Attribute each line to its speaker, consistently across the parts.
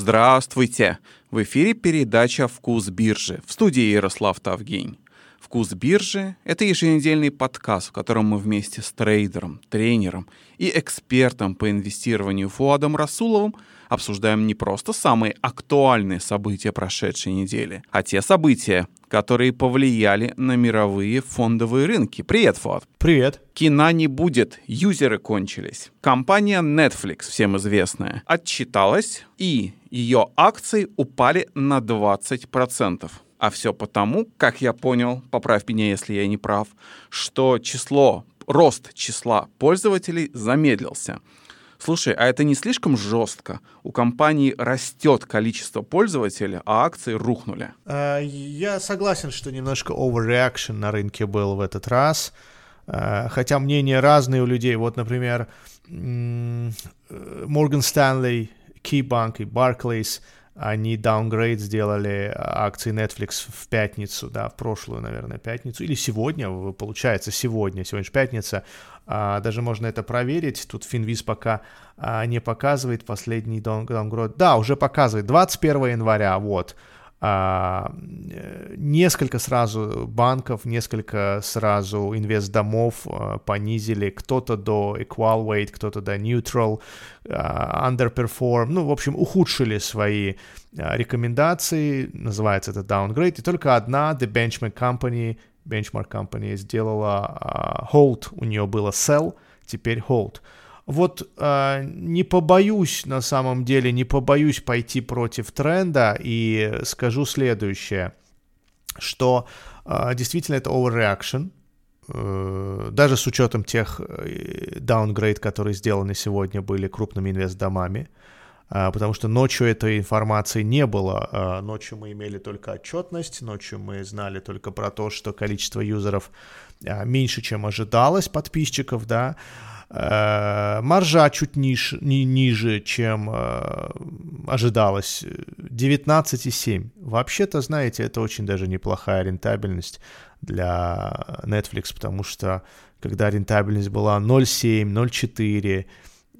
Speaker 1: Здравствуйте! В эфире передача «Вкус биржи» в студии Ярослав Тавгень. «Вкус биржи» — это еженедельный подкаст, в котором мы вместе с трейдером, тренером и экспертом по инвестированию Фуадом Расуловым обсуждаем не просто самые актуальные события прошедшей недели, а те события, которые повлияли на мировые фондовые рынки. Привет, Фуад.
Speaker 2: Привет.
Speaker 1: Кино не будет, юзеры кончились. Компания Netflix, всем известная, отчиталась, и ее акции упали на 20%. А все потому, как я понял, поправь меня, если я не прав, что число, рост числа пользователей замедлился. Слушай, а это не слишком жестко? У компании растет количество пользователей, а акции рухнули.
Speaker 2: А, я согласен, что немножко overreaction на рынке был в этот раз. А, хотя мнения разные у людей. Вот, например, Morgan Stanley, KeyBank и Barclays – они downgrade сделали акции Netflix в пятницу, да, в прошлую, наверное, пятницу, или сегодня, получается, сегодня, сегодня же пятница, а, даже можно это проверить, тут Finviz пока а, не показывает последний downgrade, да, уже показывает, 21 января, вот, а, несколько сразу банков, несколько сразу инвестдомов а, понизили, кто-то до equal weight, кто-то до neutral, а, underperform, ну, в общем, ухудшили свои а, рекомендации, называется это downgrade, и только одна, The Benchmark Company, Benchmark Company сделала а, hold, у нее было sell, теперь hold. Вот э, не побоюсь, на самом деле, не побоюсь пойти против тренда и скажу следующее, что э, действительно это overreaction, э, даже с учетом тех downgrade, которые сделаны сегодня были крупными инвестдомами, э, потому что ночью этой информации не было, э, ночью мы имели только отчетность, ночью мы знали только про то, что количество юзеров э, меньше, чем ожидалось, подписчиков, да, Э, маржа чуть ниж, ни, ниже, чем э, ожидалось. 19,7. Вообще-то, знаете, это очень даже неплохая рентабельность для Netflix, потому что когда рентабельность была 0,7, 0,4, э,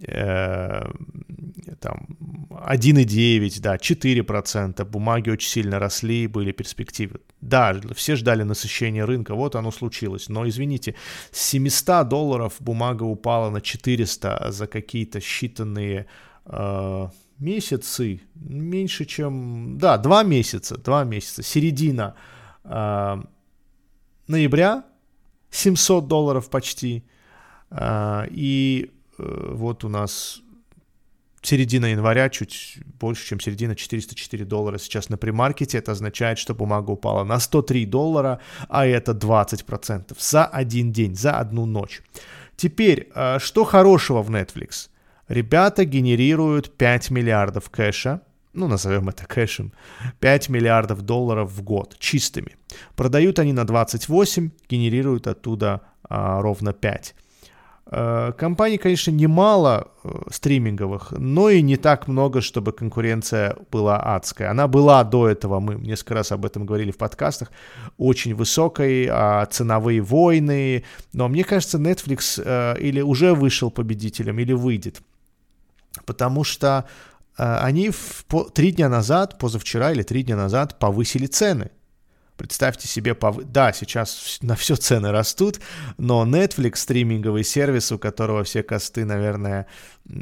Speaker 2: там 1,9, да, 4%, бумаги очень сильно росли, были перспективы. Да, все ждали насыщения рынка, вот оно случилось. Но, извините, с 700 долларов бумага упала на 400 за какие-то считанные э, месяцы, меньше чем, да, два месяца, два месяца, середина э, ноября, 700 долларов почти, э, и э, вот у нас середина января, чуть больше, чем середина, 404 доллара сейчас на примаркете. Это означает, что бумага упала на 103 доллара, а это 20% за один день, за одну ночь. Теперь, а, что хорошего в Netflix? Ребята генерируют 5 миллиардов кэша, ну, назовем это кэшем, 5 миллиардов долларов в год чистыми. Продают они на 28, генерируют оттуда а, ровно 5. Э, компаний, конечно, немало э, стриминговых, но и не так много, чтобы конкуренция была адская. Она была до этого, мы несколько раз об этом говорили в подкастах, очень высокой, а ценовые войны. Но мне кажется, Netflix э, или уже вышел победителем, или выйдет. Потому что они в, три дня назад, позавчера или три дня назад повысили цены. Представьте себе, пов... да, сейчас на все цены растут, но Netflix, стриминговый сервис, у которого все косты, наверное,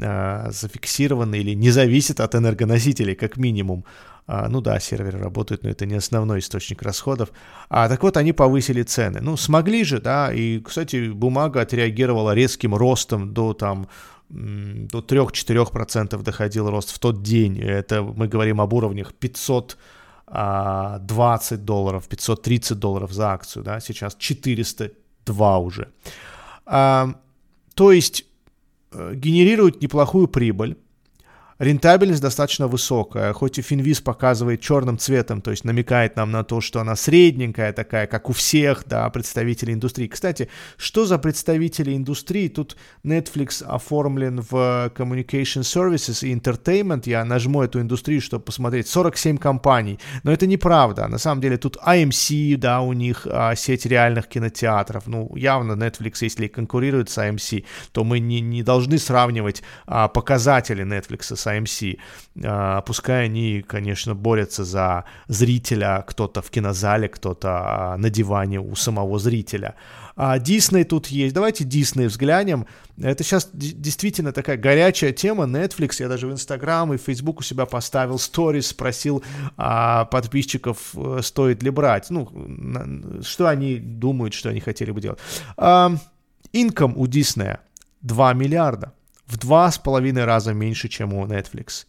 Speaker 2: а, зафиксированы или не зависят от энергоносителей, как минимум. А, ну да, серверы работают, но это не основной источник расходов. А так вот, они повысили цены. Ну, смогли же, да, и, кстати, бумага отреагировала резким ростом до там до 3-4% доходил рост в тот день. Это мы говорим об уровнях 500 20 а, долларов, 530 долларов за акцию, да, сейчас 402 уже. То есть э, генерирует неплохую прибыль, Рентабельность достаточно высокая, хоть и Финвиз показывает черным цветом, то есть намекает нам на то, что она средненькая такая, как у всех, да, представителей индустрии. Кстати, что за представители индустрии? Тут Netflix оформлен в Communication Services и Entertainment. Я нажму эту индустрию, чтобы посмотреть. 47 компаний. Но это неправда. На самом деле тут AMC, да, у них а, сеть реальных кинотеатров. Ну, явно Netflix, если конкурирует с AMC, то мы не, не должны сравнивать а, показатели Netflix с AMC. А, пускай они, конечно, борются за зрителя, кто-то в кинозале, кто-то на диване у самого зрителя. А Disney тут есть. Давайте Disney взглянем. Это сейчас действительно такая горячая тема. Netflix, я даже в Instagram и Facebook у себя поставил сторис, спросил а, подписчиков, э, стоит ли брать. Ну, что они думают, что они хотели бы делать. А, инком у Disney 2 миллиарда. В два с половиной раза меньше, чем у Netflix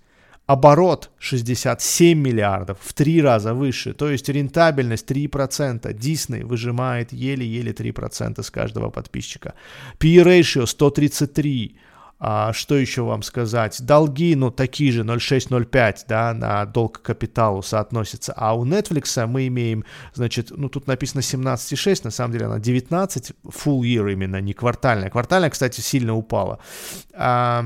Speaker 2: оборот 67 миллиардов, в три раза выше, то есть рентабельность 3%. Disney выжимает еле-еле 3% с каждого подписчика. P-ratio 133. А, что еще вам сказать? Долги, ну, такие же, 0,6-0,5, да, на долг к капиталу соотносятся. А у Netflix мы имеем, значит, ну, тут написано 17,6, на самом деле она 19, full year именно, не квартальная. Квартальная, кстати, сильно упала. А,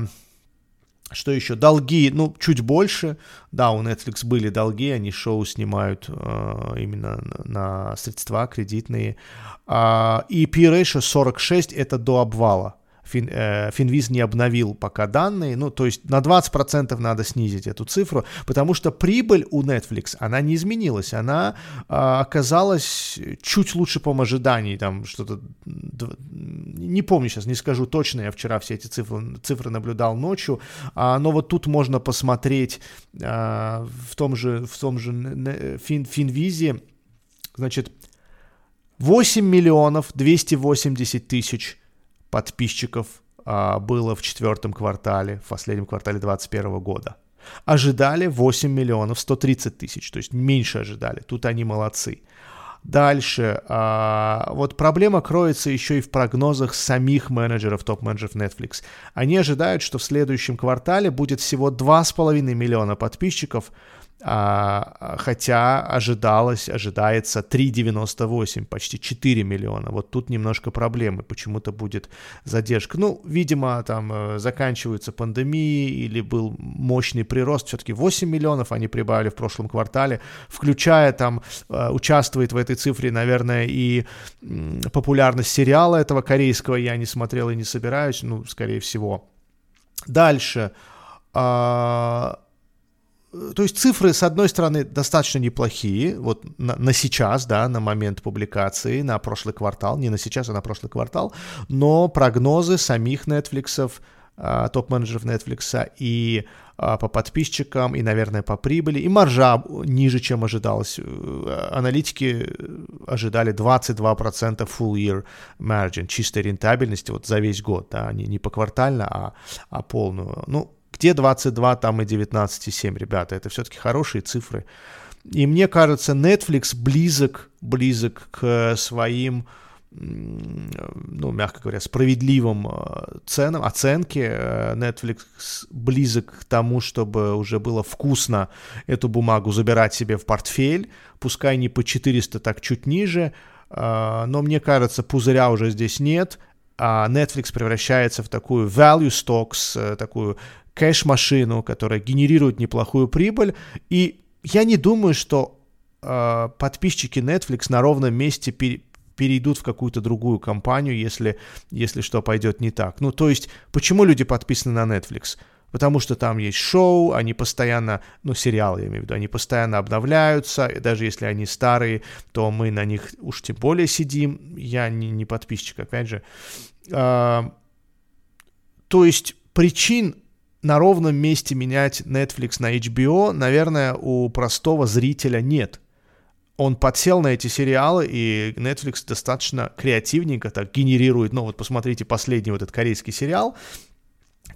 Speaker 2: что еще? Долги, ну, чуть больше. Да, у Netflix были долги, они шоу снимают э, именно на средства кредитные. А, и P-ratio 46 это до обвала. Фин, э, Финвиз не обновил пока данные, ну, то есть на 20% надо снизить эту цифру, потому что прибыль у Netflix, она не изменилась, она э, оказалась чуть лучше, по ожиданий, там что-то, не помню сейчас, не скажу точно, я вчера все эти цифры, цифры наблюдал ночью, а, но вот тут можно посмотреть а, в том же, в том же Фин, Финвизе, значит, 8 миллионов 280 тысяч подписчиков а, было в четвертом квартале, в последнем квартале 2021 года. Ожидали 8 миллионов 130 тысяч, то есть меньше ожидали. Тут они молодцы. Дальше. А, вот проблема кроется еще и в прогнозах самих менеджеров, топ-менеджеров Netflix. Они ожидают, что в следующем квартале будет всего 2,5 миллиона подписчиков, а, хотя ожидалось, ожидается 3,98, почти 4 миллиона. Вот тут немножко проблемы, почему-то будет задержка. Ну, видимо, там э, заканчиваются пандемии или был мощный прирост, все-таки 8 миллионов они прибавили в прошлом квартале, включая там, э, участвует в этой цифре, наверное, и популярность сериала этого корейского, я не смотрел и не собираюсь, ну, скорее всего. Дальше. А, то есть цифры, с одной стороны, достаточно неплохие, вот на, на сейчас, да, на момент публикации, на прошлый квартал, не на сейчас, а на прошлый квартал, но прогнозы самих Netflix, а, топ-менеджеров Netflix и а, по подписчикам, и, наверное, по прибыли, и маржа ниже, чем ожидалось. Э, аналитики ожидали 22% full year margin, чистой рентабельности вот за весь год, да, не, не поквартально, а, а полную. Ну, где 22, там и 19,7, ребята. Это все-таки хорошие цифры. И мне кажется, Netflix близок, близок к своим, ну, мягко говоря, справедливым э, ценам, оценке. Э, Netflix близок к тому, чтобы уже было вкусно эту бумагу забирать себе в портфель, пускай не по 400, так чуть ниже, э, но мне кажется, пузыря уже здесь нет, а Netflix превращается в такую value stocks, такую кэш-машину, которая генерирует неплохую прибыль. И я не думаю, что э, подписчики Netflix на ровном месте пере, перейдут в какую-то другую компанию, если, если что пойдет не так. Ну, то есть, почему люди подписаны на Netflix? Потому что там есть шоу, они постоянно, ну, сериалы, я имею в виду, они постоянно обновляются, и даже если они старые, то мы на них уж тем более сидим. Я не, не подписчик, опять же. А, то есть причин на ровном месте менять Netflix на HBO, наверное, у простого зрителя нет. Он подсел на эти сериалы, и Netflix достаточно креативненько так генерирует. Ну, вот посмотрите последний вот этот корейский сериал.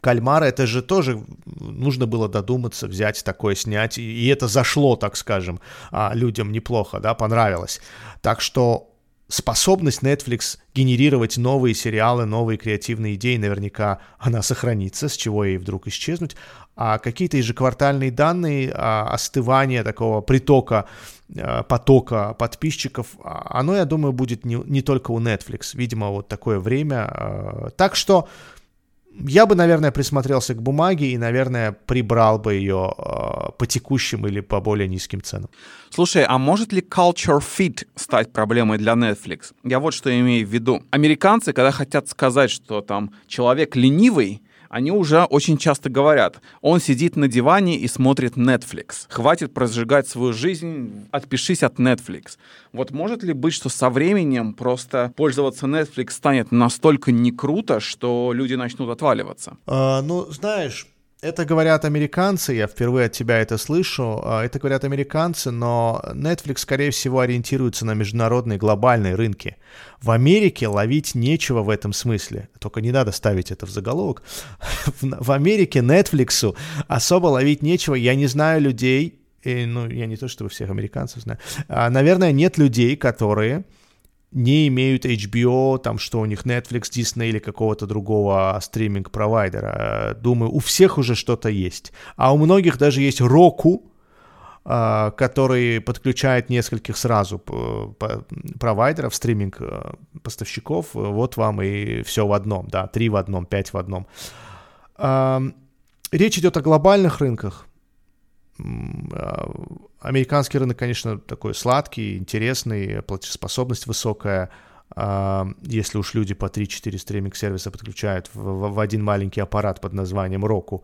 Speaker 2: Кальмара, это же тоже нужно было додуматься, взять такое, снять, и это зашло, так скажем, а, людям неплохо, да, понравилось. Так что способность Netflix генерировать новые сериалы, новые креативные идеи, наверняка она сохранится, с чего ей вдруг исчезнуть. А какие-то ежеквартальные данные, а, остывание такого притока, а, потока подписчиков, а, оно, я думаю, будет не, не только у Netflix. Видимо, вот такое время. Так что я бы, наверное, присмотрелся к бумаге и, наверное, прибрал бы ее э, по текущим или по более низким ценам.
Speaker 1: Слушай, а может ли culture fit стать проблемой для Netflix? Я вот что имею в виду. Американцы, когда хотят сказать, что там человек ленивый, они уже очень часто говорят, он сидит на диване и смотрит Netflix. Хватит прожигать свою жизнь, отпишись от Netflix. Вот может ли быть, что со временем просто пользоваться Netflix станет настолько не круто, что люди начнут отваливаться?
Speaker 2: А, ну, знаешь, это говорят американцы, я впервые от тебя это слышу, а, это говорят американцы, но Netflix, скорее всего, ориентируется на международные глобальные рынки. В Америке ловить нечего в этом смысле, только не надо ставить это в заголовок. В Америке Netflix особо ловить нечего, я не знаю людей, и, ну, я не то чтобы всех американцев знаю, а, наверное, нет людей, которые не имеют HBO, там что у них Netflix, Disney или какого-то другого стриминг-провайдера. Думаю, у всех уже что-то есть. А у многих даже есть Roku, а, который подключает нескольких сразу провайдеров, стриминг-поставщиков. Э, вот вам и все в одном, да, три в одном, пять в одном. Речь идет о глобальных рынках. А, американский рынок, конечно, такой сладкий, интересный, платежеспособность высокая. А, если уж люди по 3-4 стриминг-сервиса подключают в, один маленький аппарат под названием Roku.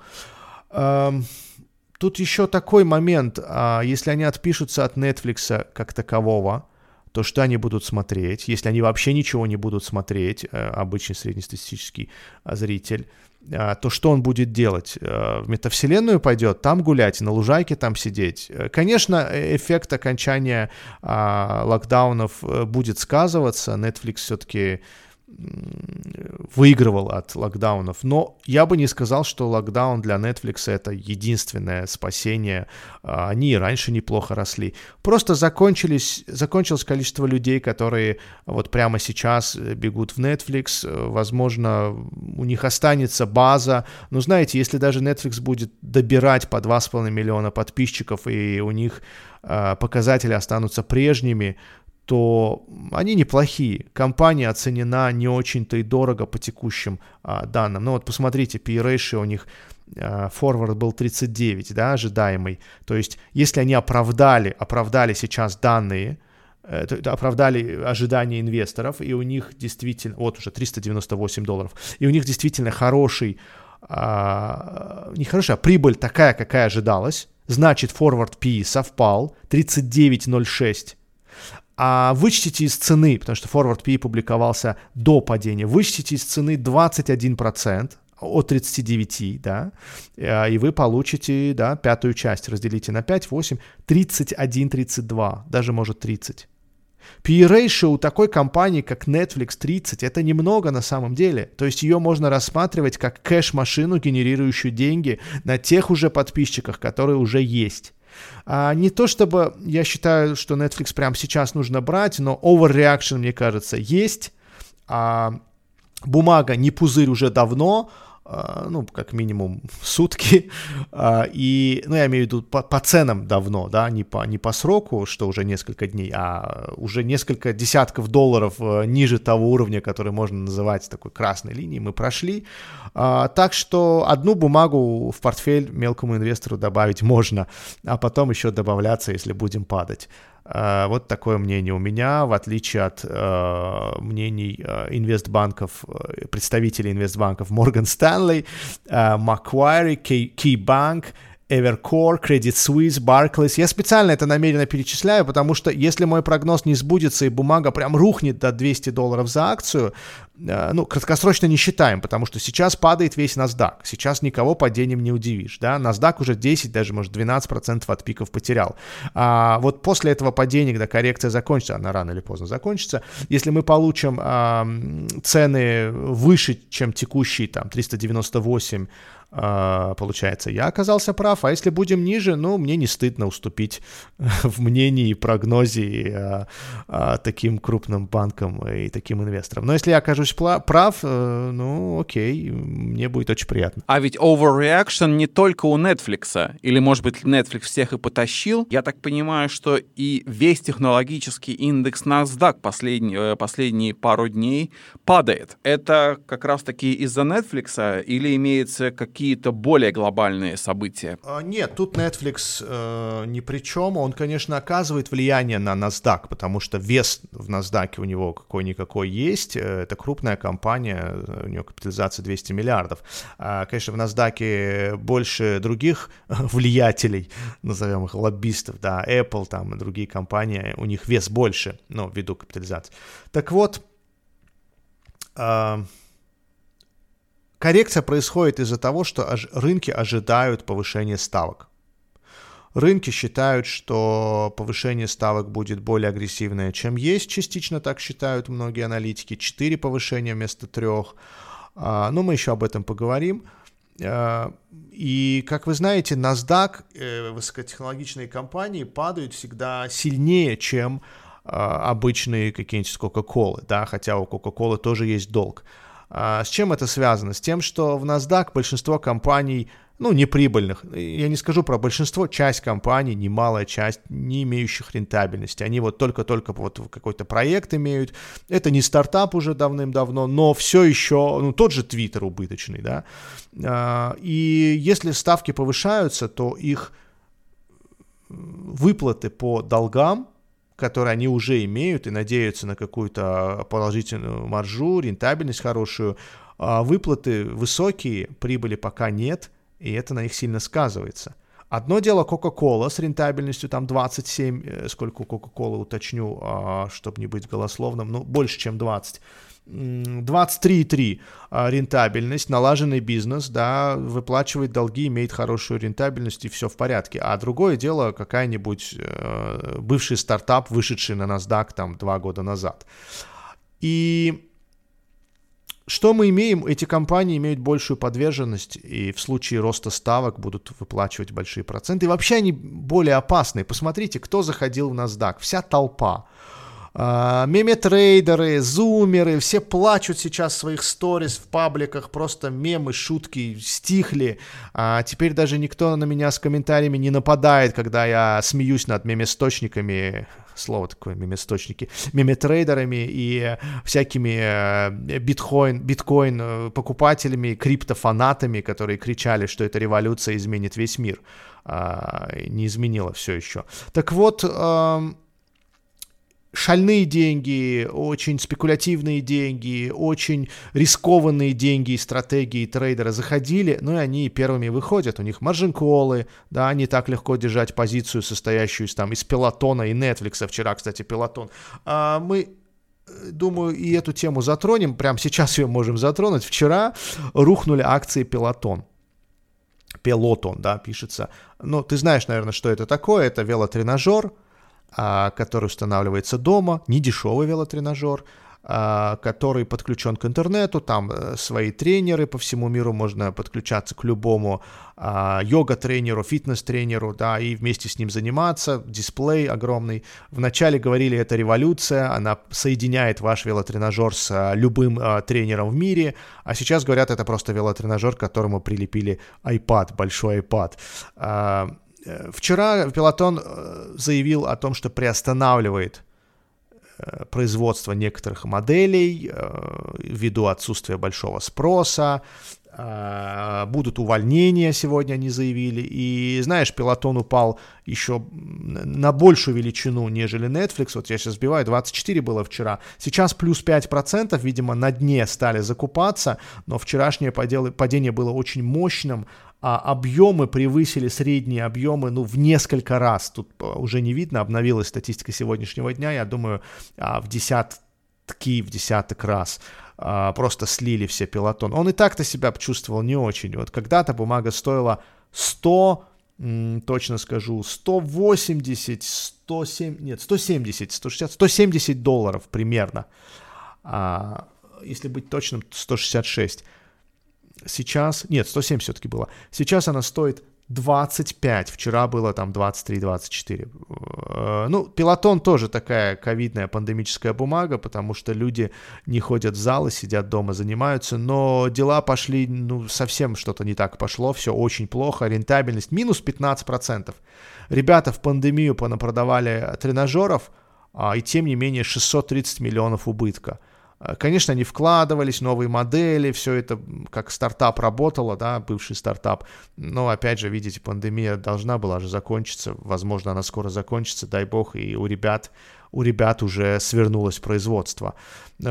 Speaker 2: Тут еще такой момент, а, если они отпишутся от Netflix как такового, то что они будут смотреть, если они вообще ничего не будут смотреть, э, обычный среднестатистический зритель, то что он будет делать? Э, в метавселенную пойдет, там гулять, на лужайке там сидеть. Э, конечно, э, эффект окончания а, локдаунов будет сказываться. Netflix все-таки выигрывал от локдаунов. Но я бы не сказал, что локдаун для Netflix это единственное спасение. А, они и раньше неплохо росли. Просто закончились, закончилось количество людей, которые вот прямо сейчас бегут в Netflix. Возможно, у них останется база. Но знаете, если даже Netflix будет добирать по 2,5 миллиона подписчиков, и у них а, показатели останутся прежними, то они неплохие. Компания оценена не очень-то и дорого по текущим а, данным. Ну вот посмотрите, P-ratio у них форвард был 39, да, ожидаемый. То есть если они оправдали, оправдали сейчас данные, э, оправдали ожидания инвесторов, и у них действительно, вот уже 398 долларов, и у них действительно хороший, а, не хорошая, а прибыль такая, какая ожидалась, значит, форвард P совпал, 39.06, а вычтите из цены, потому что Forward PE публиковался до падения, вычтите из цены 21%, от 39, да, э, и вы получите, да, пятую часть, разделите на 5, 8, 31, 32, даже может 30. P-ratio у такой компании, как Netflix 30, это немного на самом деле. То есть ее можно рассматривать как кэш-машину, генерирующую деньги на тех уже подписчиках, которые уже есть. А, не то чтобы я считаю, что Netflix прямо сейчас нужно брать, но overreaction, мне кажется, есть. А, бумага не пузырь уже давно, ну, как минимум сутки, а, и, ну, я имею в виду по, по ценам давно, да, не по, не по сроку, что уже несколько дней, а уже несколько десятков долларов э, ниже того уровня, который можно называть такой красной линией, мы прошли, а, так что одну бумагу в портфель мелкому инвестору добавить можно, а потом еще добавляться, если будем падать. Э, вот такое мнение у меня, в отличие от э, мнений э, инвестбанков, э, представителей инвестбанков Morgan Stanley, э, Macquarie, Key Bank, Evercore, Credit Suisse, Barclays. Я специально это намеренно перечисляю, потому что если мой прогноз не сбудется и бумага прям рухнет до 200 долларов за акцию, э, ну, краткосрочно не считаем, потому что сейчас падает весь NASDAQ. Сейчас никого падением не удивишь, да. NASDAQ уже 10, даже, может, 12% от пиков потерял. А вот после этого падения, когда коррекция закончится, она рано или поздно закончится, если мы получим а, цены выше, чем текущие, там, 398 а, получается, я оказался прав. А если будем ниже, ну, мне не стыдно уступить в мнении и прогнозе а, а, таким крупным банкам и таким инвесторам. Но если я окажусь прав, э, ну, окей, мне будет очень приятно.
Speaker 1: А ведь overreaction не только у Netflix. Или, может быть, Netflix всех и потащил. Я так понимаю, что и весь технологический индекс NASDAQ последние, э, последние пару дней падает. Это как раз-таки из-за Netflix или имеется как какие-то более глобальные события?
Speaker 2: А, нет, тут Netflix э, ни при чем. Он, конечно, оказывает влияние на NASDAQ, потому что вес в NASDAQ у него какой-никакой есть. Э, это крупная компания, у нее капитализация 200 миллиардов. А, конечно, в NASDAQ больше других влиятелей, назовем их лоббистов, да, Apple там и другие компании, у них вес больше, ну, ввиду капитализации. Так вот, э, Коррекция происходит из-за того, что рынки ожидают повышения ставок. Рынки считают, что повышение ставок будет более агрессивное, чем есть. Частично так считают многие аналитики. Четыре повышения вместо трех. А, но мы еще об этом поговорим. А, и, как вы знаете, NASDAQ, э, высокотехнологичные компании падают всегда сильнее, чем а, обычные какие-нибудь Coca-Cola, да, хотя у Coca-Cola тоже есть долг. А, с чем это связано? С тем, что в NASDAQ большинство компаний, ну, неприбыльных, я не скажу про большинство, часть компаний, немалая часть, не имеющих рентабельности. Они вот только-только вот какой-то проект имеют. Это не стартап уже давным-давно, но все еще, ну, тот же Twitter убыточный, да. А, и если ставки повышаются, то их выплаты по долгам которые они уже имеют и надеются на какую-то положительную маржу, рентабельность хорошую, а выплаты высокие, прибыли пока нет, и это на них сильно сказывается. Одно дело Coca-Cola с рентабельностью там 27, э, сколько Coca-Cola уточню, а, чтобы не быть голословным, ну больше, чем 20. 23,3 а, рентабельность, налаженный бизнес, да, выплачивает долги, имеет хорошую рентабельность и все в порядке. А другое дело какая-нибудь э, бывший стартап, вышедший на NASDAQ там два года назад. И что мы имеем? Эти компании имеют большую подверженность и в случае роста ставок будут выплачивать большие проценты. И вообще они более опасные. Посмотрите, кто заходил в NASDAQ. Вся толпа. А, меме-трейдеры, зумеры, все плачут сейчас в своих сторис в пабликах, просто мемы, шутки стихли. А теперь даже никто на меня с комментариями не нападает, когда я смеюсь над меместочниками, слово такое, меместочники, меме-трейдерами и всякими э, биткоин, биткоин э, покупателями, криптофанатами, которые кричали, что эта революция изменит весь мир. А, не изменила все еще. Так вот, шальные деньги, очень спекулятивные деньги, очень рискованные деньги и стратегии трейдера заходили, ну и они первыми выходят. У них маржин-колы, да, не так легко держать позицию, состоящую из, там, из пилотона и Netflix. Вчера, кстати, пилотон. А мы э, думаю, и эту тему затронем. Прямо сейчас ее можем затронуть. Вчера рухнули акции Пилотон. Пилотон, да, пишется. Ну, ты знаешь, наверное, что это такое. Это велотренажер, который устанавливается дома, не дешевый велотренажер, а, который подключен к интернету, там э, свои тренеры по всему миру, можно подключаться к любому а, йога-тренеру, фитнес-тренеру, да, и вместе с ним заниматься, дисплей огромный. Вначале говорили, это революция, она соединяет ваш велотренажер с любым тренером в мире, а сейчас говорят, это просто велотренажер, к которому прилепили iPad, большой iPad. Э, вчера Пелотон э, заявил о том, что приостанавливает э, производство некоторых моделей ввиду отсутствия большого спроса. Будут увольнения, сегодня они заявили. И знаешь, пилотон упал еще на большую величину, нежели Netflix. Вот я сейчас сбиваю, 24 было вчера. Сейчас плюс 5%, видимо, на дне стали закупаться. Но вчерашнее падение было очень мощным а объемы превысили средние объемы ну, в несколько раз. Тут а, уже не видно, обновилась статистика сегодняшнего дня, я думаю, а, в десятки, в десяток раз а, просто слили все пилотон. Он и так-то себя чувствовал не очень. Вот когда-то бумага стоила 100, точно скажу, 180, 107, нет, 170, 160, 170 долларов примерно. А, если быть точным, 166. Сейчас, нет, 107 все-таки было. Сейчас она стоит 25, вчера было там 23-24. Э, ну, пилотон тоже такая ковидная пандемическая бумага, потому что люди не ходят в залы, сидят дома, занимаются, но дела пошли, ну, совсем что-то не так пошло, все очень плохо, рентабельность минус 15%. Ребята в пандемию понапродавали тренажеров, а, и тем не менее 630 миллионов убытка – конечно, они вкладывались, новые модели, все это как стартап работало, да, бывший стартап. Но, опять же, видите, пандемия должна была же закончиться. Возможно, она скоро закончится, дай бог, и у ребят, у ребят уже свернулось производство.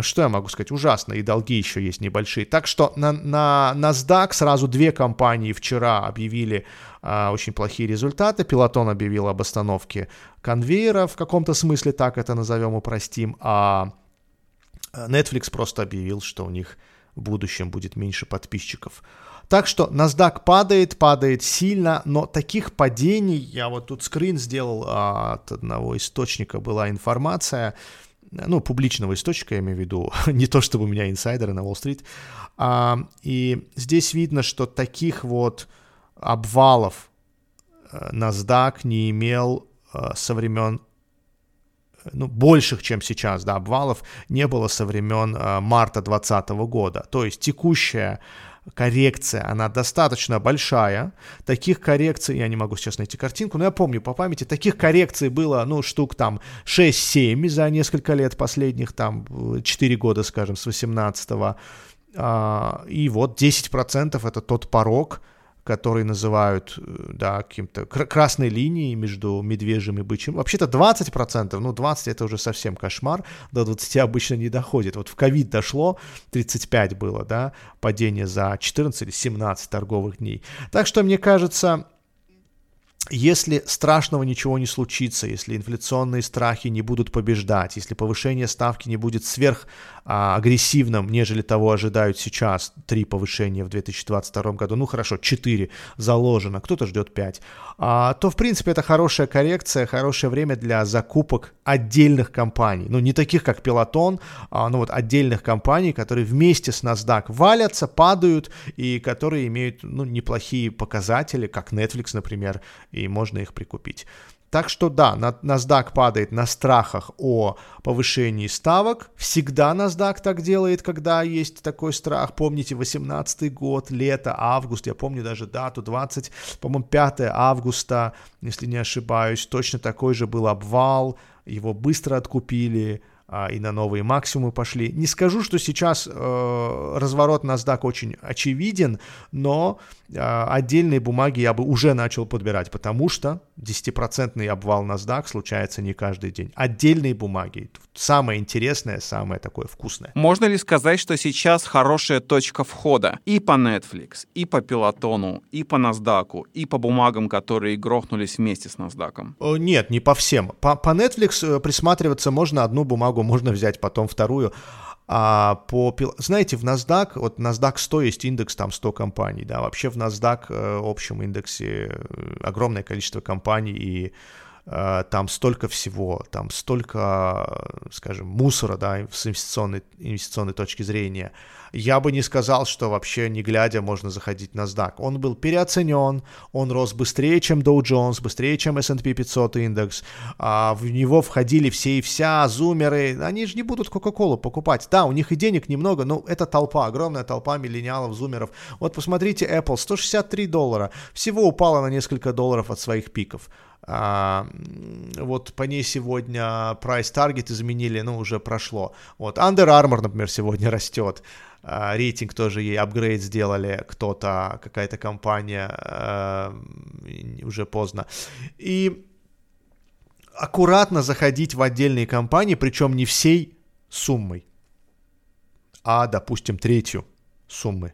Speaker 2: Что я могу сказать? Ужасно, и долги еще есть небольшие. Так что на, на NASDAQ сразу две компании вчера объявили а, очень плохие результаты. Пилотон объявил об остановке конвейера, в каком-то смысле так это назовем, упростим, а Netflix просто объявил, что у них в будущем будет меньше подписчиков. Так что NASDAQ падает, падает сильно, но таких падений, я вот тут скрин сделал а, от одного источника, была информация, ну, публичного источника, я имею в виду, не то чтобы у меня инсайдеры на Уолл-стрит, а, и здесь видно, что таких вот обвалов э, NASDAQ не имел э, со времен ну, больших, чем сейчас, да, обвалов не было со времен э, марта 2020 года. То есть текущая коррекция, она достаточно большая. Таких коррекций, я не могу сейчас найти картинку, но я помню по памяти, таких коррекций было, ну, штук там 6-7 за несколько лет последних, там, 4 года, скажем, с 18 -го. А, и вот 10% это тот порог, который называют, э, да, каким-то красной линией между медвежьим и бычьим. Вообще-то 20%, ну 20 это уже совсем кошмар, до 20 обычно не доходит. Вот в ковид дошло, 35 было, да, падение за 14 или 17 торговых дней. Так что, мне кажется, если страшного ничего не случится, если инфляционные страхи не будут побеждать, если повышение ставки не будет сверх а, агрессивным, нежели того ожидают сейчас, три повышения в 2022 году, ну хорошо, четыре заложено, кто-то ждет пять, а, то в принципе это хорошая коррекция, хорошее время для закупок отдельных компаний, ну не таких как Пелотон, а, ну вот отдельных компаний, которые вместе с NASDAQ валятся, падают и которые имеют ну, неплохие показатели, как Netflix, например, и можно их прикупить. Так что да, NASDAQ падает на страхах о повышении ставок. Всегда NASDAQ так делает, когда есть такой страх. Помните, 18 год, лето, август, я помню даже дату, 20, по-моему, 5 августа, если не ошибаюсь, точно такой же был обвал, его быстро откупили, и на новые максимумы пошли. Не скажу, что сейчас э, разворот NASDAQ очень очевиден, но э, отдельные бумаги я бы уже начал подбирать, потому что 10% обвал NASDAQ случается не каждый день. Отдельные бумаги, самое интересное, самое такое вкусное.
Speaker 1: Можно ли сказать, что сейчас хорошая точка входа и по Netflix, и по Пилотону, и по NASDAQ, и по бумагам, которые грохнулись вместе с NASDAQ?
Speaker 2: Э, нет, не по всем. По, по Netflix э, присматриваться можно одну бумагу можно взять потом вторую. А по, знаете, в NASDAQ, вот NASDAQ 100 есть индекс, там 100 компаний, да, вообще в NASDAQ э, общем индексе э, огромное количество компаний, и там столько всего, там столько, скажем, мусора, да, с инвестиционной, инвестиционной точки зрения – я бы не сказал, что вообще не глядя можно заходить на NASDAQ. Он был переоценен, он рос быстрее, чем Dow Jones, быстрее, чем S&P 500 индекс. А в него входили все и вся, зумеры. Они же не будут Кока-Колу покупать. Да, у них и денег немного, но это толпа, огромная толпа миллениалов, зумеров. Вот посмотрите Apple, 163 доллара. Всего упало на несколько долларов от своих пиков. А, вот по ней сегодня price target изменили, ну, уже прошло. Вот Under Armour, например, сегодня растет. А, рейтинг тоже ей апгрейд сделали кто-то, какая-то компания, а, уже поздно. И аккуратно заходить в отдельные компании, причем не всей суммой, а, допустим, третью суммы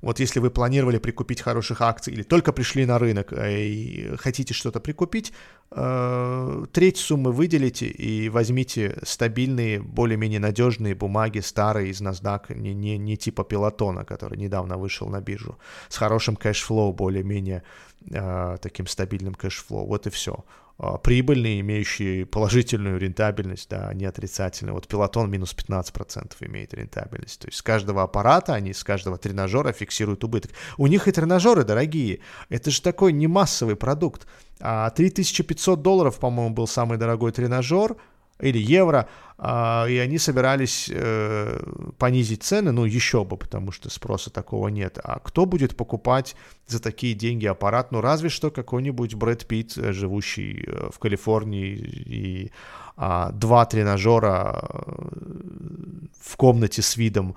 Speaker 2: вот если вы планировали прикупить хороших акций или только пришли на рынок э, и хотите что-то прикупить, э, треть суммы выделите и возьмите стабильные, более-менее надежные бумаги, старые из NASDAQ, не, не, не типа пилотона, который недавно вышел на биржу, с хорошим cash flow, более-менее э, таким стабильным cash flow. Вот и все. А, прибыльные, имеющие положительную рентабельность, да, не отрицательную. Вот пилотон минус 15% имеет рентабельность. То есть с каждого аппарата, они с каждого тренажера фиксируют убыток. У них и тренажеры дорогие. Это же такой не массовый продукт. А 3500 долларов, по-моему, был самый дорогой тренажер. Или евро, а, и они собирались э, понизить цены, ну еще бы, потому что спроса такого нет. А кто будет покупать за такие деньги аппарат? Ну разве что какой-нибудь Брэд Питт, э, живущий э, в Калифорнии, и а, два тренажера в комнате с видом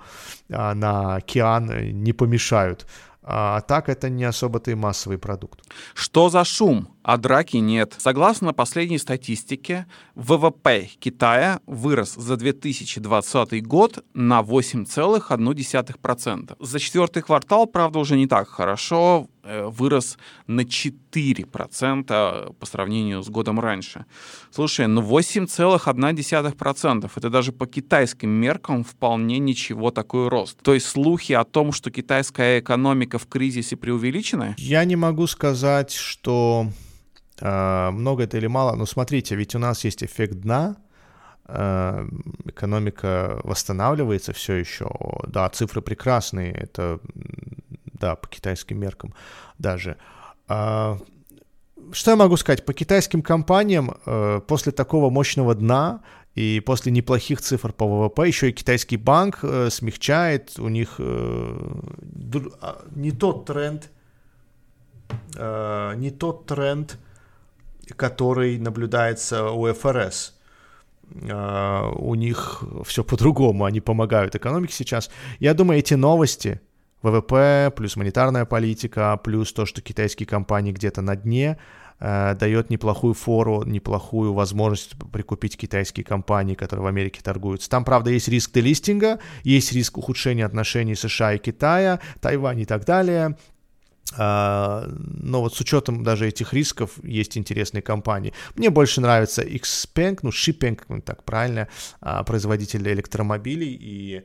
Speaker 2: а, на океан не помешают а так это не особо-то и массовый продукт.
Speaker 1: Что за шум? А драки нет. Согласно последней статистике, ВВП Китая вырос за 2020 год на 8,1%. За четвертый квартал, правда, уже не так хорошо. Э, вырос на 4% по сравнению с годом раньше. Слушай, ну 8,1% это даже по китайским меркам вполне ничего такой рост. То есть слухи о том, что китайская экономика в кризисе преувеличены?
Speaker 2: Я не могу сказать, что э, много это или мало. Но смотрите, ведь у нас есть эффект дна, э, экономика восстанавливается все еще. Да, цифры прекрасные, это да, по китайским меркам даже. А, что я могу сказать? По китайским компаниям э, после такого мощного дна и после неплохих цифр по ВВП еще и китайский банк э, смягчает, у них э, а, не тот тренд, не тот тренд, который наблюдается у ФРС. У них все по-другому, они помогают экономике сейчас. Я думаю, эти новости, ВВП, плюс монетарная политика, плюс то, что китайские компании где-то на дне, э, дает неплохую фору, неплохую возможность прикупить китайские компании, которые в Америке торгуются. Там, правда, есть риск делистинга, есть риск ухудшения отношений США и Китая, Тайвань и так далее. Uh, но вот с учетом даже этих рисков есть интересные компании. Мне больше нравится Xpeng, ну Shipeng, так правильно, uh, производитель электромобилей и Э,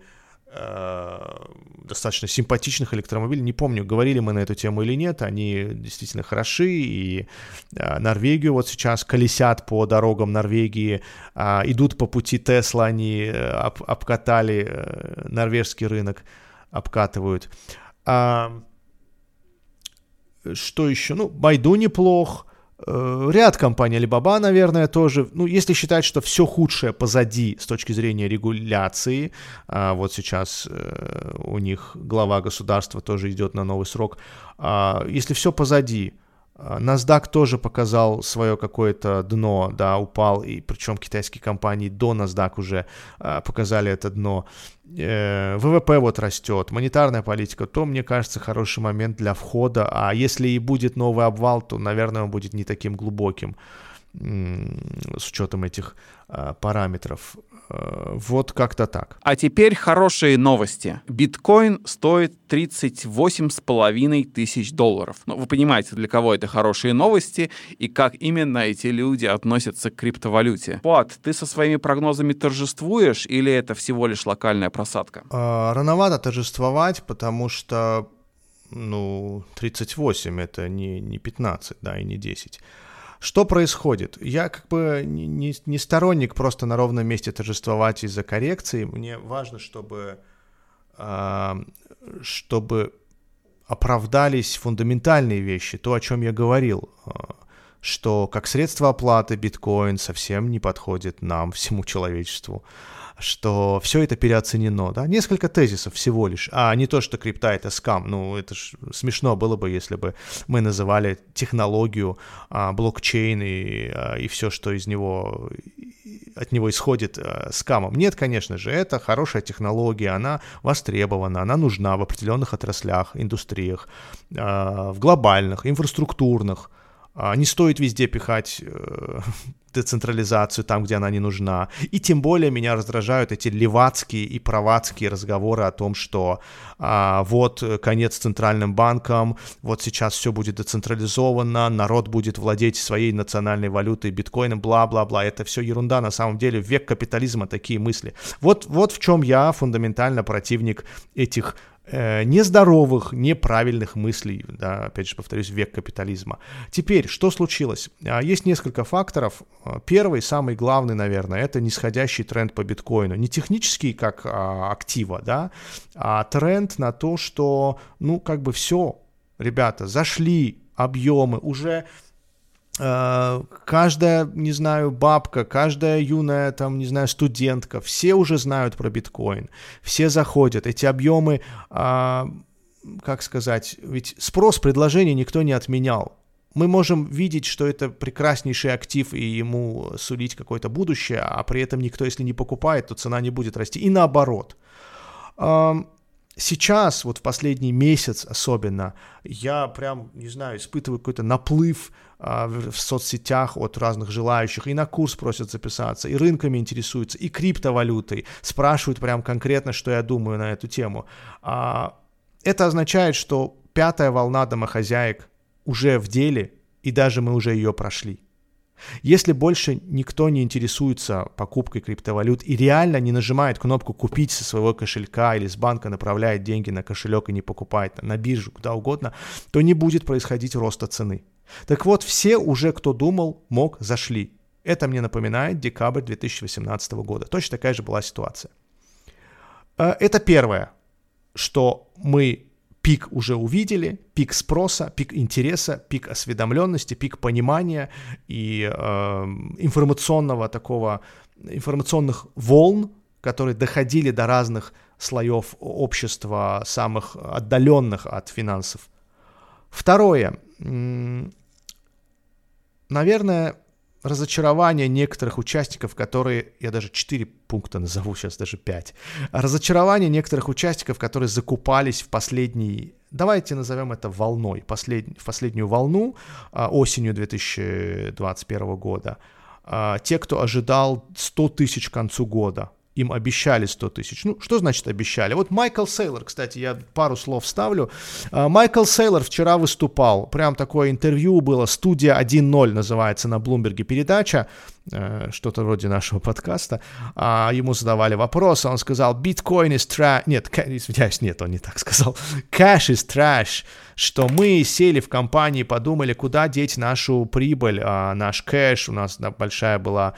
Speaker 2: достаточно симпатичных электромобилей. Не помню, говорили мы на эту тему или нет. Они действительно хороши. И э, Норвегию вот сейчас колесят по дорогам Норвегии, э, идут по пути Тесла, они об, обкатали норвежский рынок, обкатывают. А, что еще? Ну, Байду неплох. Э, ряд компаний Alibaba, наверное, тоже. Ну, если считать, что все худшее позади с точки зрения регуляции, а вот сейчас э, у них глава государства тоже идет на новый срок, а если все позади, NASDAQ тоже показал свое какое-то дно, да, упал, и причем китайские компании до NASDAQ уже а, показали это дно. Э, ВВП вот растет, монетарная политика, то, мне кажется, хороший момент для входа, а если и будет новый обвал, то, наверное, он будет не таким глубоким с учетом этих а, параметров. Э, вот как-то так.
Speaker 1: А теперь хорошие новости. Биткоин стоит 38,5 тысяч долларов. Ну, вы понимаете, для кого это хорошие новости и как именно эти люди относятся к криптовалюте. Пат, ты со своими прогнозами торжествуешь или это всего лишь локальная просадка?
Speaker 2: А, рановато торжествовать, потому что ну, 38 это не, не 15, да, и не 10. Что происходит? Я как бы не, не сторонник просто на ровном месте торжествовать из-за коррекции. Мне важно, чтобы, э, чтобы оправдались фундаментальные вещи, то, о чем я говорил, э, что как средство оплаты биткоин совсем не подходит нам, всему человечеству что все это переоценено, да, несколько тезисов всего лишь, а не то, что крипта это скам, ну, это ж смешно было бы, если бы мы называли технологию, а, блокчейн и, а, и все, что из него, от него исходит а, скамом. Нет, конечно же, это хорошая технология, она востребована, она нужна в определенных отраслях, индустриях, а, в глобальных, инфраструктурных, не стоит везде пихать э, децентрализацию там, где она не нужна. И тем более меня раздражают эти левацкие и правацкие разговоры о том, что а, вот конец центральным банкам, вот сейчас все будет децентрализовано, народ будет владеть своей национальной валютой, биткоином, бла-бла-бла. Это все ерунда на самом деле. Век капитализма такие мысли. Вот, вот в чем я фундаментально противник этих э, нездоровых, неправильных мыслей, да, опять же повторюсь, век капитализма. Теперь, что случилось? А, есть несколько факторов. А, первый, самый главный, наверное, это нисходящий тренд по биткоину. Не технический, как а, актива, да, а тренд на то, что, ну, как бы все, ребята, зашли объемы, уже э, каждая, не знаю, бабка, каждая юная, там, не знаю, студентка, все уже знают про биткоин, все заходят, эти объемы, э, как сказать, ведь спрос, предложение никто не отменял. Мы можем видеть, что это прекраснейший актив и ему сулить какое-то будущее, а при этом никто, если не покупает, то цена не будет расти. И наоборот. Сейчас, вот в последний месяц особенно, я прям, не знаю, испытываю какой-то наплыв а, в, в соцсетях от разных желающих, и на курс просят записаться, и рынками интересуются, и криптовалютой, спрашивают прям конкретно, что я думаю на эту тему. А, это означает, что пятая волна домохозяек уже в деле, и даже мы уже ее прошли. Если больше никто не интересуется покупкой криптовалют и реально не нажимает кнопку «Купить» со своего кошелька или с банка направляет деньги на кошелек и не покупает на биржу, куда угодно, то не будет происходить роста цены. Так вот, все уже, кто думал, мог, зашли. Это мне напоминает декабрь 2018 года. Точно такая же была ситуация. Э, это первое, что мы пик уже увидели, пик спроса, пик интереса, пик осведомленности, пик понимания и э, информационного такого, информационных волн, которые доходили до разных слоев общества, самых отдаленных от финансов. Второе. Наверное, разочарование некоторых участников, которые, я даже 4 пункта назову, сейчас даже 5, разочарование некоторых участников, которые закупались в последний, давайте назовем это волной, послед, в последнюю волну а, осенью 2021 года. А, те, кто ожидал 100 тысяч к концу года, им обещали 100 тысяч. Ну, что значит обещали? Вот Майкл Сейлор, кстати, я пару слов ставлю. А, Майкл Сейлор вчера выступал, прям такое интервью было, студия 1.0 называется на Блумберге передача, э, что-то вроде нашего подкаста. А, ему задавали вопросы, он сказал, биткоин is trash, нет, извиняюсь, нет, он не так сказал, cash is trash, что мы сели в компании, подумали, куда деть нашу прибыль, а, наш кэш, у нас большая была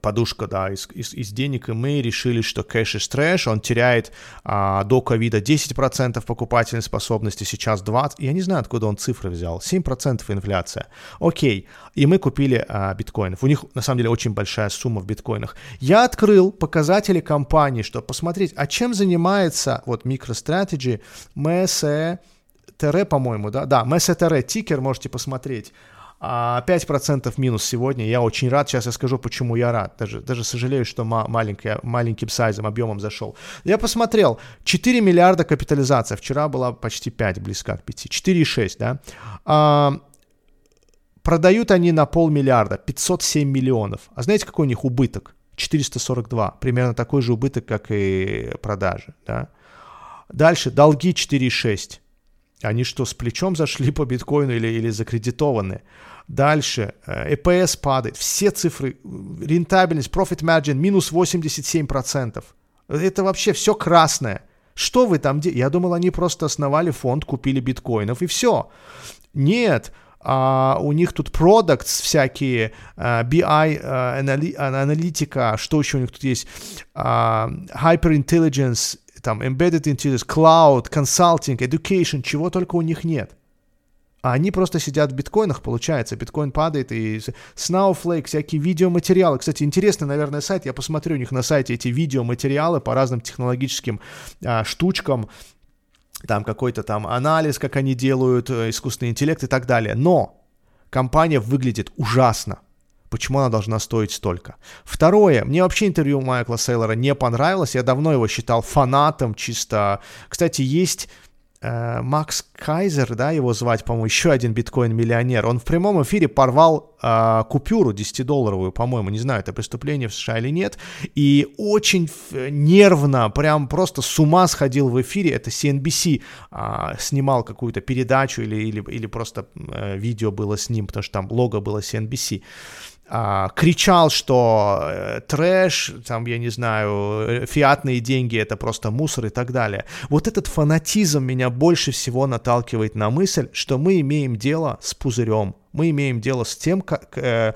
Speaker 2: подушка, да, из, из, из денег, и мы решили, что кэш is трэш, он теряет а, до ковида 10% покупательной способности, сейчас 20%, я не знаю, откуда он цифры взял, 7% инфляция, окей, и мы купили а, биткоинов, у них, на самом деле, очень большая сумма в биткоинах. Я открыл показатели компании, чтобы посмотреть, а чем занимается, вот, MicroStrategy, MSE, ТР, по-моему, да, да, MSE ТР, тикер, можете посмотреть, 5% а, минус сегодня. Я очень рад. Сейчас я скажу, почему я рад. Даже, даже сожалею, что маленький, маленьким сайзом, объемом зашел. Я посмотрел. 4 миллиарда капитализация. Вчера была почти 5, близко к 5. 4,6, да. А, продают они на полмиллиарда. 507 миллионов. А знаете, какой у них убыток? 442. Примерно такой же убыток, как и продажи, да. Дальше. Долги 4,6. Они что, с плечом зашли по биткоину или, или закредитованы? Дальше, EPS э, падает, все цифры, рентабельность, profit margin минус 87%. Это вообще все красное. Что вы там делаете? Я думал, они просто основали фонд, купили биткоинов и все. Нет, а у них тут products всякие, BI, анали, аналитика, что еще у них тут есть, uh, Hyper Intelligence, там Embedded Intelligence, Cloud, Consulting, Education, чего только у них нет. А они просто сидят в биткоинах, получается, биткоин падает, и Snowflake, всякие видеоматериалы. Кстати, интересный, наверное, сайт, я посмотрю у них на сайте эти видеоматериалы по разным технологическим а, штучкам, там какой-то там анализ, как они делают, э, искусственный интеллект и так далее. Но компания выглядит ужасно. Почему она должна стоить столько? Второе, мне вообще интервью Майкла Сейлора не понравилось, я давно его считал фанатом чисто. Кстати, есть Макс Кайзер, да, его звать, по-моему, еще один биткоин-миллионер, он в прямом эфире порвал э, купюру 10-долларовую, по-моему, не знаю, это преступление в США или нет, и очень нервно, прям просто с ума сходил в эфире, это CNBC э, снимал какую-то передачу или, или, или просто э, видео было с ним, потому что там лого было CNBC, а, кричал, что э, трэш, там, я не знаю, фиатные деньги это просто мусор и так далее. Вот этот фанатизм меня больше всего наталкивает на мысль, что мы имеем дело с пузырем, мы имеем дело с тем, как, э,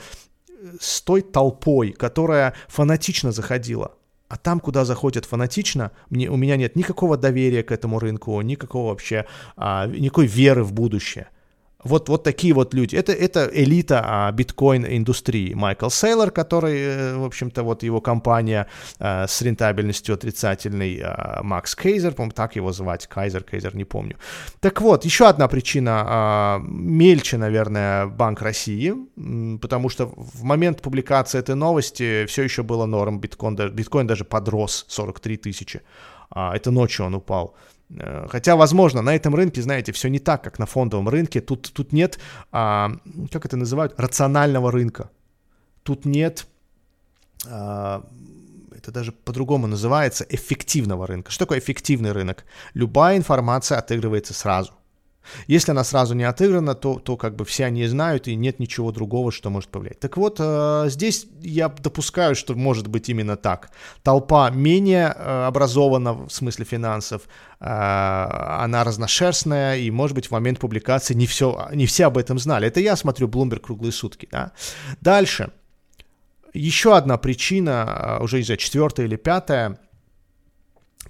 Speaker 2: с той толпой, которая фанатично заходила. А там, куда заходят фанатично, мне, у меня нет никакого доверия к этому рынку, никакого вообще, а, никакой веры в будущее. Вот, вот такие вот люди. Это, это элита а, биткоин-индустрии. Майкл Сейлор, который, э, в общем-то, вот его компания а, с рентабельностью отрицательной, а, Макс Кейзер, по-моему, так его звать, Кайзер, Кейзер, не помню. Так вот, еще одна причина, а, мельче, наверное, Банк России, потому что в момент публикации этой новости все еще было норм, биткоин, биткоин даже подрос 43 тысячи. А, это ночью он упал. Э, хотя, возможно, на этом рынке, знаете, все не так, как на фондовом рынке. Тут, тут нет, а, как это называют, рационального рынка. Тут нет, а, это даже по-другому называется, эффективного рынка. Что такое эффективный рынок? Любая информация отыгрывается сразу. Если она сразу не отыграна, то, то как бы все они знают, и нет ничего другого, что может повлиять. Так вот, э, здесь я допускаю, что может быть именно так. Толпа менее э, образована в смысле финансов, э, она разношерстная, и, может быть, в момент публикации не, все, не все об этом знали. Это я смотрю Bloomberg круглые сутки. Да? Дальше. Еще одна причина, уже, не знаю, четвертая или пятая –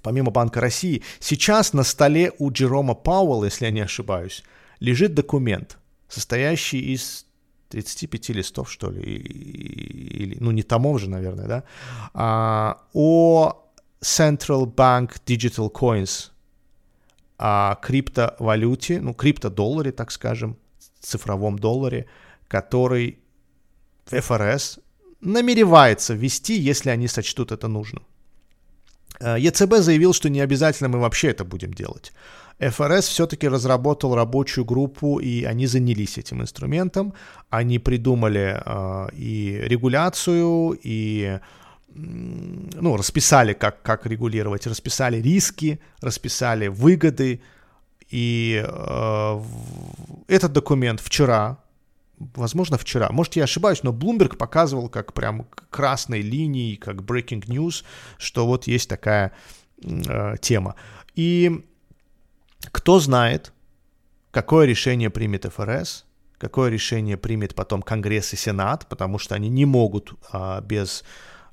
Speaker 2: помимо Банка России, сейчас на столе у Джерома Пауэлла, если я не ошибаюсь, лежит документ, состоящий из 35 листов, что ли, или, ну, не томов же, наверное, да, а, о Central Bank Digital Coins, о криптовалюте, ну, криптодолларе, так скажем, цифровом долларе, который ФРС намеревается ввести, если они сочтут это нужным. Э, ЕЦБ заявил, что не обязательно мы вообще это будем делать. ФРС все-таки разработал рабочую группу, и они занялись этим инструментом. Они придумали э, и регуляцию, и ну, расписали, как, как регулировать, расписали риски, расписали выгоды. И э, этот документ вчера возможно, вчера. Может, я ошибаюсь, но Bloomberg показывал как прям красной линией, как breaking news, что вот есть такая э, тема. И кто знает, какое решение примет ФРС, какое решение примет потом Конгресс и Сенат, потому что они не могут а, без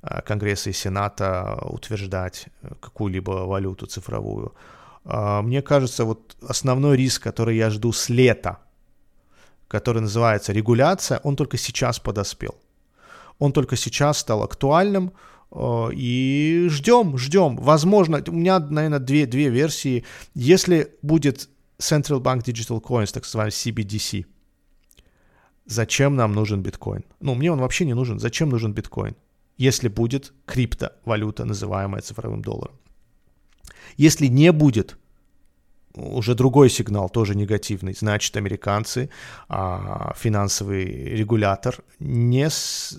Speaker 2: а, Конгресса и Сената утверждать какую-либо валюту цифровую. А, мне кажется, вот основной риск, который я жду с лета, который называется регуляция, он только сейчас подоспел. Он только сейчас стал актуальным, э, и ждем, ждем. Возможно, у меня, наверное, две, две версии. Если будет Central Bank Digital Coins, так называемый CBDC, зачем нам нужен биткоин? Ну, мне он вообще не нужен. Зачем нужен биткоин? Если будет криптовалюта, называемая цифровым долларом. Если не будет уже другой сигнал, тоже негативный. Значит, американцы, а, финансовый регулятор, не,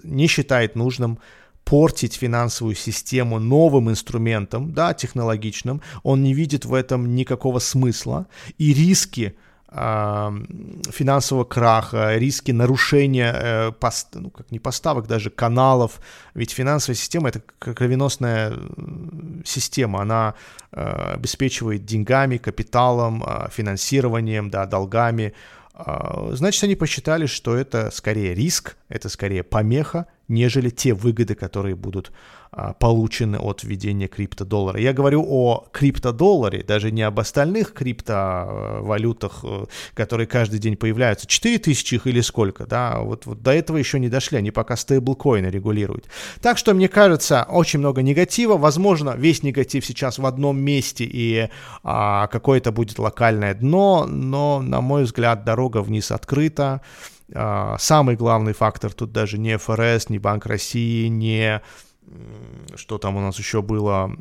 Speaker 2: не считает нужным портить финансовую систему новым инструментом, да, технологичным. Он не видит в этом никакого смысла. И риски финансового краха, риски нарушения, э, ну, как не поставок, даже каналов. Ведь финансовая система — это кровеносная система, она э, обеспечивает деньгами, капиталом, э, финансированием, да, долгами. Э, значит, они посчитали, что это скорее риск, это скорее помеха, нежели те выгоды, которые будут а, получены от введения криптодоллара. Я говорю о криптодолларе, даже не об остальных криптовалютах, э, которые каждый день появляются. 4 тысячи их или сколько, да, вот, вот до этого еще не дошли, они пока стейблкоины регулируют. Так что, мне кажется, очень много негатива. Возможно, весь негатив сейчас в одном месте и а, какое-то будет локальное дно, но, на мой взгляд, дорога вниз открыта. А, самый главный фактор тут даже не ФРС, не Банк России, не что там у нас еще было,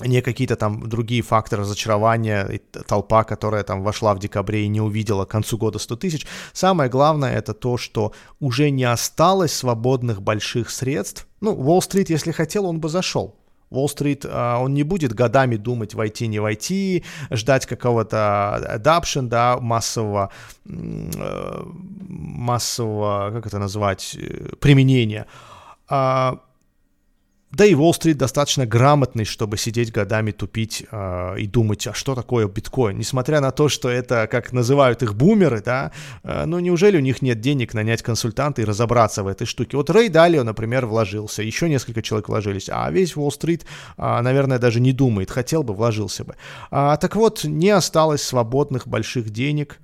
Speaker 2: не какие-то там другие факторы разочарования, толпа, которая там вошла в декабре и не увидела к концу года 100 тысяч. Самое главное это то, что уже не осталось свободных больших средств. Ну, Уолл-стрит, если хотел, он бы зашел. Уолл-стрит, а, он не будет годами думать, войти, не войти, ждать какого-то adoption, да, массового, э, массового, как это назвать, э, применения. А, да и Уолл-стрит достаточно грамотный, чтобы сидеть годами тупить э, и думать, а что такое биткоин. Несмотря на то, что это, как называют их бумеры, да, э, ну неужели у них нет денег нанять консультанта и разобраться в этой штуке? Вот Рэй Далио, например, вложился, еще несколько человек вложились, а весь Уолл-стрит, э, наверное, даже не думает, хотел бы, вложился бы. А, так вот, не осталось свободных больших денег,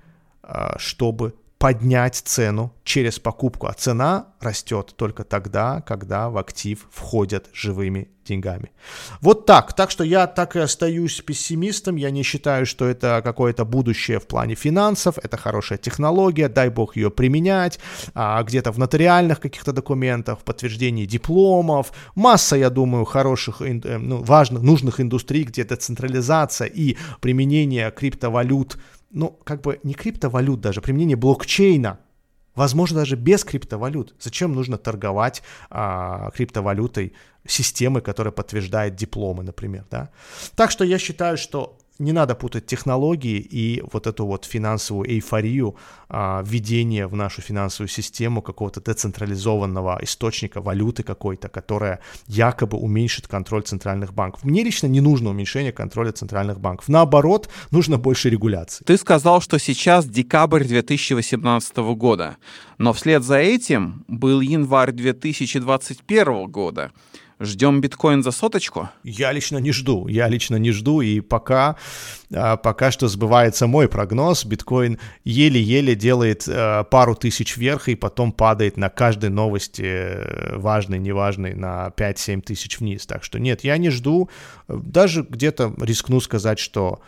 Speaker 2: чтобы поднять цену через покупку, а цена растет только тогда, когда в актив входят живыми деньгами. Вот так. Так что я так и остаюсь пессимистом. Я не считаю, что это какое-то будущее в плане финансов. Это хорошая технология, дай бог ее применять. А, где-то в нотариальных каких-то документах, в подтверждении дипломов. Масса, я думаю, хороших, э, ну, важных, нужных индустрий, где децентрализация и применение криптовалют ну, как бы не криптовалют даже, применение блокчейна, возможно, даже без криптовалют. Зачем нужно торговать а, криптовалютой системы, которая подтверждает дипломы, например, да? Так что я считаю, что не надо путать технологии и вот эту вот финансовую эйфорию а, введения в нашу финансовую систему какого-то децентрализованного источника валюты какой-то, которая якобы уменьшит контроль центральных банков. Мне лично не нужно уменьшение контроля центральных банков. Наоборот, нужно больше регуляции.
Speaker 1: Ты сказал, что сейчас декабрь 2018 года, но вслед за этим был январь 2021 года. Ждем биткоин за соточку?
Speaker 2: Я лично не жду. Я лично не жду. И пока, а, пока что сбывается мой прогноз. Биткоин еле-еле делает а, пару тысяч вверх и потом падает на каждой новости, э, важной, неважной, на 5-7 тысяч вниз. Так что нет, я не жду. Даже где-то рискну сказать, что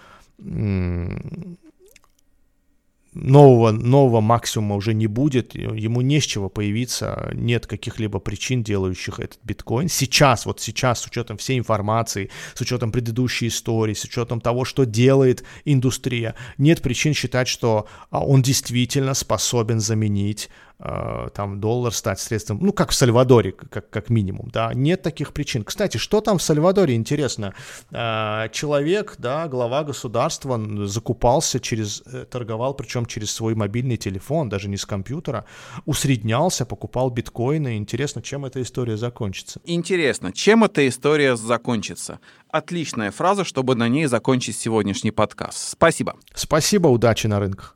Speaker 2: нового, нового максимума уже не будет, ему не с чего появиться, нет каких-либо причин, делающих этот биткоин. Сейчас, вот сейчас, с учетом всей информации, с учетом предыдущей истории, с учетом того, что делает индустрия, нет причин считать, что а, он действительно способен заменить там доллар стать средством, ну, как в Сальвадоре, как, как минимум, да, нет таких причин. Кстати, что там в Сальвадоре, интересно, э, человек, да, глава государства закупался через, э, торговал, причем через свой мобильный телефон, даже не с компьютера, усреднялся, покупал биткоины, интересно, чем эта история закончится.
Speaker 1: Интересно, чем эта история закончится? Отличная фраза, чтобы на ней закончить сегодняшний подкаст. Спасибо.
Speaker 2: Спасибо, удачи на рынках.